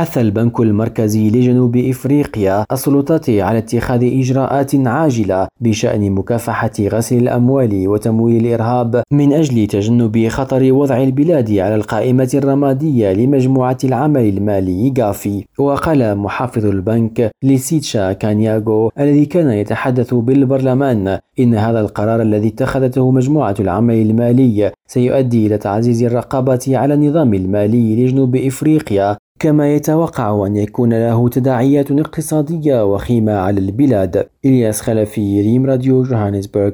حث البنك المركزي لجنوب إفريقيا السلطات على اتخاذ إجراءات عاجلة بشأن مكافحة غسل الأموال وتمويل الإرهاب من أجل تجنب خطر وضع البلاد على القائمة الرمادية لمجموعة العمل المالي غافي. وقال محافظ البنك لسيتشا كانياغو الذي كان يتحدث بالبرلمان إن هذا القرار الذي اتخذته مجموعة العمل المالي سيؤدي إلى تعزيز الرقابة على النظام المالي لجنوب إفريقيا كما يتوقع أن يكون له تداعيات اقتصادية وخيمة على البلاد. إلياس خلفي ريم راديو جوهانسبرغ.